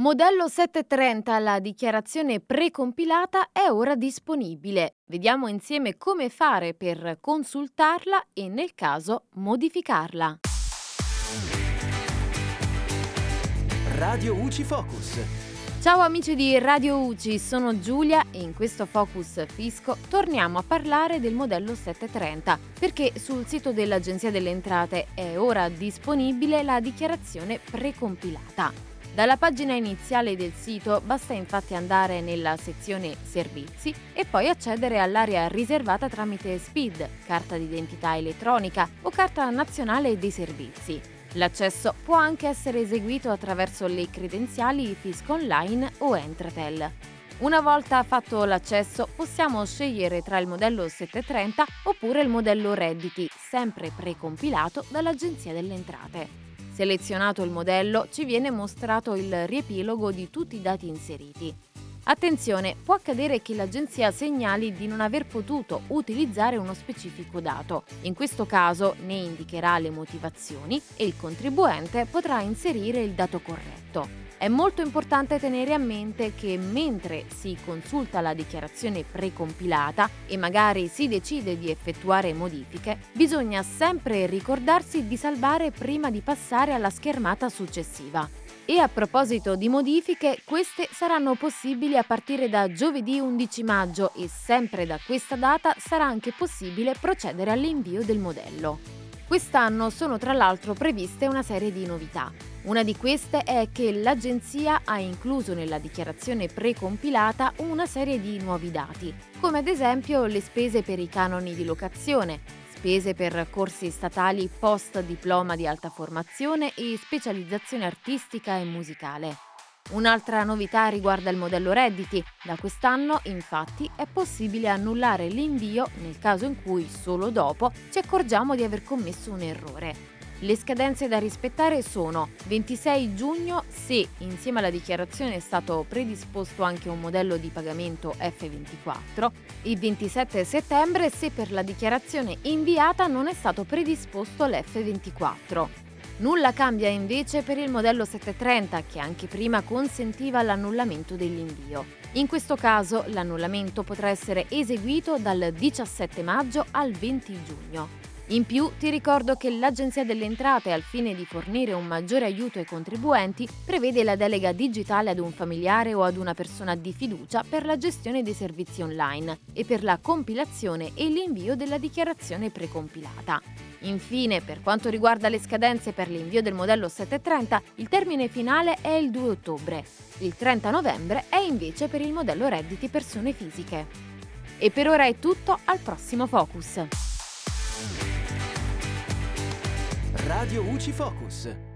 Modello 730, la dichiarazione precompilata è ora disponibile. Vediamo insieme come fare per consultarla e nel caso modificarla. Radio UCI Focus. Ciao amici di Radio UCI, sono Giulia e in questo Focus Fisco torniamo a parlare del modello 730 perché sul sito dell'Agenzia delle Entrate è ora disponibile la dichiarazione precompilata. Dalla pagina iniziale del sito basta infatti andare nella sezione Servizi e poi accedere all'area riservata tramite SPID, carta d'identità elettronica o carta nazionale dei servizi. L'accesso può anche essere eseguito attraverso le credenziali Fisco Online o Entratel. Una volta fatto l'accesso possiamo scegliere tra il modello 730 oppure il modello redditi, sempre precompilato dall'Agenzia delle Entrate. Selezionato il modello ci viene mostrato il riepilogo di tutti i dati inseriti. Attenzione, può accadere che l'agenzia segnali di non aver potuto utilizzare uno specifico dato. In questo caso ne indicherà le motivazioni e il contribuente potrà inserire il dato corretto. È molto importante tenere a mente che mentre si consulta la dichiarazione precompilata e magari si decide di effettuare modifiche, bisogna sempre ricordarsi di salvare prima di passare alla schermata successiva. E a proposito di modifiche, queste saranno possibili a partire da giovedì 11 maggio e sempre da questa data sarà anche possibile procedere all'invio del modello. Quest'anno sono tra l'altro previste una serie di novità. Una di queste è che l'agenzia ha incluso nella dichiarazione precompilata una serie di nuovi dati, come ad esempio le spese per i canoni di locazione, spese per corsi statali post diploma di alta formazione e specializzazione artistica e musicale. Un'altra novità riguarda il modello redditi. Da quest'anno, infatti, è possibile annullare l'invio nel caso in cui solo dopo ci accorgiamo di aver commesso un errore. Le scadenze da rispettare sono 26 giugno se insieme alla dichiarazione è stato predisposto anche un modello di pagamento F24 e 27 settembre se per la dichiarazione inviata non è stato predisposto l'F24. Nulla cambia invece per il modello 730 che anche prima consentiva l'annullamento dell'invio. In questo caso l'annullamento potrà essere eseguito dal 17 maggio al 20 giugno. In più ti ricordo che l'Agenzia delle Entrate, al fine di fornire un maggiore aiuto ai contribuenti, prevede la delega digitale ad un familiare o ad una persona di fiducia per la gestione dei servizi online e per la compilazione e l'invio della dichiarazione precompilata. Infine, per quanto riguarda le scadenze per l'invio del modello 730, il termine finale è il 2 ottobre. Il 30 novembre è invece per il modello redditi persone fisiche. E per ora è tutto, al prossimo Focus. Radio UCI Focus.